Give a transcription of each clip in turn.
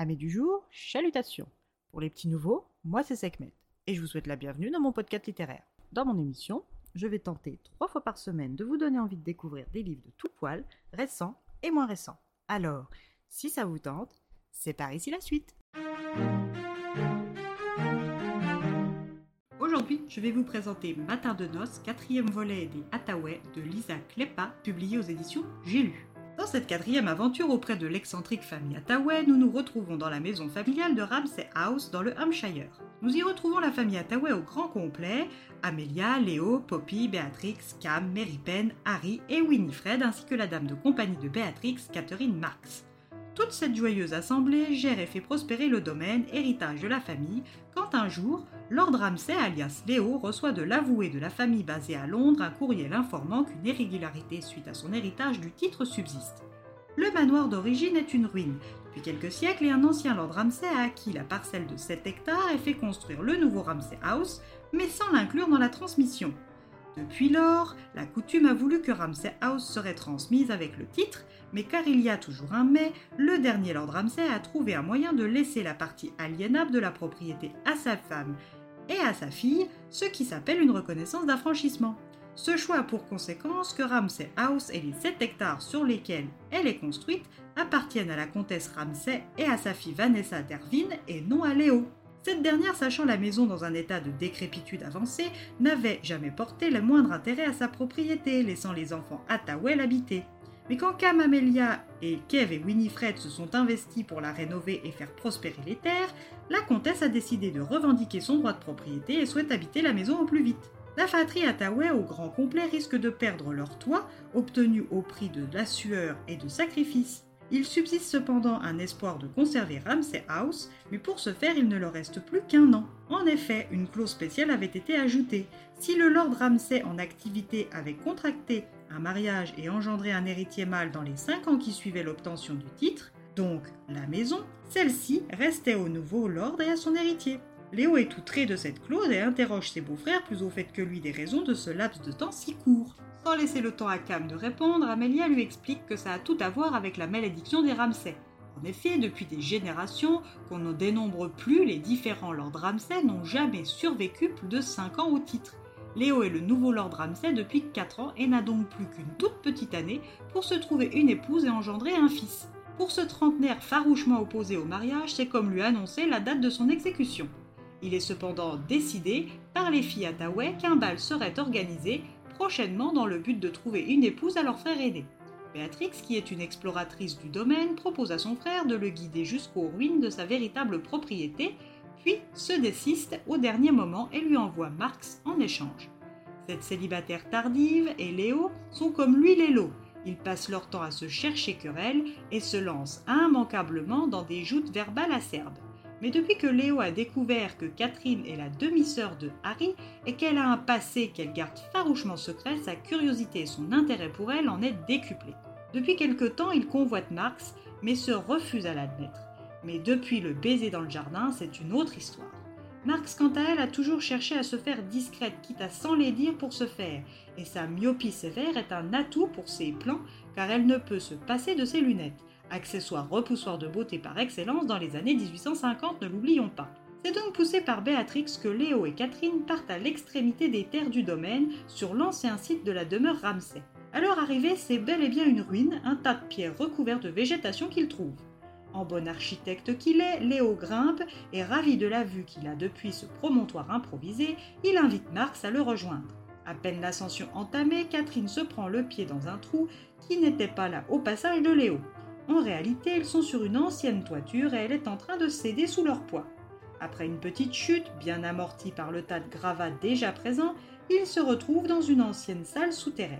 Amis du jour, chalutations. Pour les petits nouveaux, moi c'est Sekhmet et je vous souhaite la bienvenue dans mon podcast littéraire. Dans mon émission, je vais tenter trois fois par semaine de vous donner envie de découvrir des livres de tout poil, récents et moins récents. Alors, si ça vous tente, c'est par ici la suite. Aujourd'hui, je vais vous présenter Matin de noces, quatrième volet des Hathaway de Lisa Klepa, publié aux éditions J'ai lu. Dans cette quatrième aventure auprès de l'excentrique famille Hathaway, nous nous retrouvons dans la maison familiale de Ramsay House dans le Hampshire. Nous y retrouvons la famille Hathaway au grand complet, Amelia, Léo, Poppy, Béatrix, Cam, Mary Penn, Harry et Winifred, ainsi que la dame de compagnie de Béatrix, Catherine Marx. Toute cette joyeuse assemblée gère et fait prospérer le domaine, héritage de la famille, quand un jour, Lord Ramsay, alias Léo, reçoit de l'avoué de la famille basée à Londres un courriel informant qu'une irrégularité suite à son héritage du titre subsiste. Le manoir d'origine est une ruine. Depuis quelques siècles, et un ancien Lord Ramsay a acquis la parcelle de 7 hectares et fait construire le nouveau Ramsay House, mais sans l'inclure dans la transmission. Depuis lors, la coutume a voulu que Ramsay House serait transmise avec le titre, mais car il y a toujours un mais, le dernier Lord Ramsay a trouvé un moyen de laisser la partie aliénable de la propriété à sa femme et à sa fille, ce qui s'appelle une reconnaissance d'affranchissement. Ce choix a pour conséquence que Ramsay House et les 7 hectares sur lesquels elle est construite appartiennent à la comtesse Ramsay et à sa fille Vanessa Dervine et non à Léo. Cette dernière, sachant la maison dans un état de décrépitude avancée, n'avait jamais porté le moindre intérêt à sa propriété, laissant les enfants Hathaway l'habiter. Mais quand Cam Amelia et Kev et Winifred se sont investis pour la rénover et faire prospérer les terres, la comtesse a décidé de revendiquer son droit de propriété et souhaite habiter la maison au plus vite. La fratrie Hathaway au grand complet risque de perdre leur toit, obtenu au prix de la sueur et de sacrifices. Il subsiste cependant un espoir de conserver Ramsay House, mais pour ce faire, il ne leur reste plus qu'un an. En effet, une clause spéciale avait été ajoutée. Si le Lord Ramsay en activité avait contracté un mariage et engendré un héritier mâle dans les cinq ans qui suivaient l'obtention du titre, donc la maison, celle-ci restait au nouveau Lord et à son héritier. Léo est outré de cette clause et interroge ses beaux-frères plus au fait que lui des raisons de ce laps de temps si court. Sans laisser le temps à Cam de répondre, Amelia lui explique que ça a tout à voir avec la malédiction des Ramsay. En effet, depuis des générations, qu'on ne dénombre plus, les différents Lord Ramsay n'ont jamais survécu plus de 5 ans au titre. Léo est le nouveau Lord Ramsay depuis 4 ans et n'a donc plus qu'une toute petite année pour se trouver une épouse et engendrer un fils. Pour ce trentenaire farouchement opposé au mariage, c'est comme lui annoncer la date de son exécution. Il est cependant décidé par les filles Hathaway qu'un bal serait organisé prochainement dans le but de trouver une épouse à leur frère aîné. Béatrix, qui est une exploratrice du domaine, propose à son frère de le guider jusqu'aux ruines de sa véritable propriété, puis se désiste au dernier moment et lui envoie Marx en échange. Cette célibataire tardive et Léo sont comme l'huile et l'eau. Ils passent leur temps à se chercher querelle et se lancent immanquablement dans des joutes verbales acerbes. Mais depuis que Léo a découvert que Catherine est la demi-sœur de Harry et qu'elle a un passé qu'elle garde farouchement secret, sa curiosité et son intérêt pour elle en est décuplé. Depuis quelque temps, il convoite Marx, mais se refuse à l'admettre. Mais depuis le baiser dans le jardin, c'est une autre histoire. Marx, quant à elle, a toujours cherché à se faire discrète, quitte à s'en les dire pour se faire, et sa myopie sévère est un atout pour ses plans, car elle ne peut se passer de ses lunettes accessoire repoussoir de beauté par excellence dans les années 1850, ne l'oublions pas. C'est donc poussé par Béatrix que Léo et Catherine partent à l'extrémité des terres du domaine, sur l'ancien site de la demeure Ramsay. À leur arrivée, c'est bel et bien une ruine, un tas de pierres recouvertes de végétation qu'ils trouvent. En bon architecte qu'il est, Léo grimpe et ravi de la vue qu'il a depuis ce promontoire improvisé, il invite Marx à le rejoindre. À peine l'ascension entamée, Catherine se prend le pied dans un trou qui n'était pas là au passage de Léo. En réalité, ils sont sur une ancienne toiture et elle est en train de céder sous leur poids. Après une petite chute, bien amortie par le tas de gravats déjà présents, ils se retrouvent dans une ancienne salle souterraine.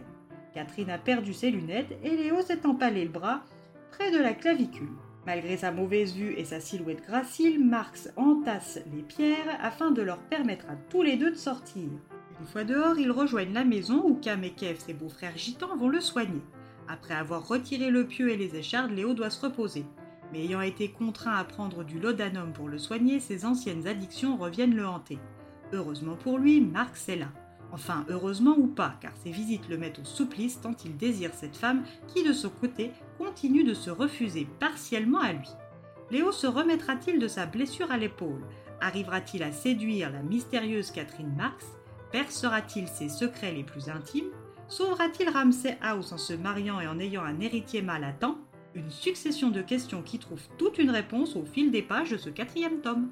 Catherine a perdu ses lunettes et Léo s'est empalé le bras près de la clavicule. Malgré sa mauvaise vue et sa silhouette gracile, Marx entasse les pierres afin de leur permettre à tous les deux de sortir. Une fois dehors, ils rejoignent la maison où Cam et Kev, ses beaux-frères gitans, vont le soigner. Après avoir retiré le pieu et les échardes, Léo doit se reposer. Mais ayant été contraint à prendre du laudanum pour le soigner, ses anciennes addictions reviennent le hanter. Heureusement pour lui, Marx est là. Enfin, heureusement ou pas, car ses visites le mettent au supplice tant il désire cette femme qui, de son côté, continue de se refuser partiellement à lui. Léo se remettra-t-il de sa blessure à l'épaule? Arrivera-t-il à séduire la mystérieuse Catherine Marx? Percera-t-il ses secrets les plus intimes? Sauvera-t-il Ramsay House en se mariant et en ayant un héritier mâle à temps Une succession de questions qui trouvent toute une réponse au fil des pages de ce quatrième tome.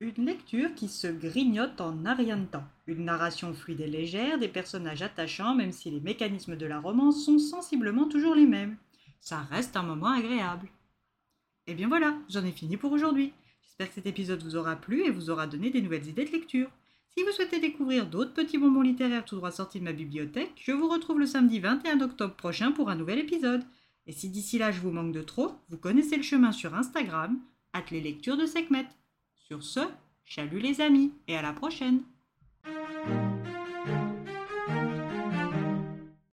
Une lecture qui se grignote en rien de temps. Une narration fluide et légère, des personnages attachants, même si les mécanismes de la romance sont sensiblement toujours les mêmes. Ça reste un moment agréable. Et bien voilà, j'en ai fini pour aujourd'hui. J'espère que cet épisode vous aura plu et vous aura donné des nouvelles idées de lecture. Si vous souhaitez découvrir d'autres petits bonbons littéraires tout droit sortis de ma bibliothèque, je vous retrouve le samedi 21 octobre prochain pour un nouvel épisode. Et si d'ici là je vous manque de trop, vous connaissez le chemin sur Instagram, at les lectures de Sekhmet. Sur ce, chalut les amis et à la prochaine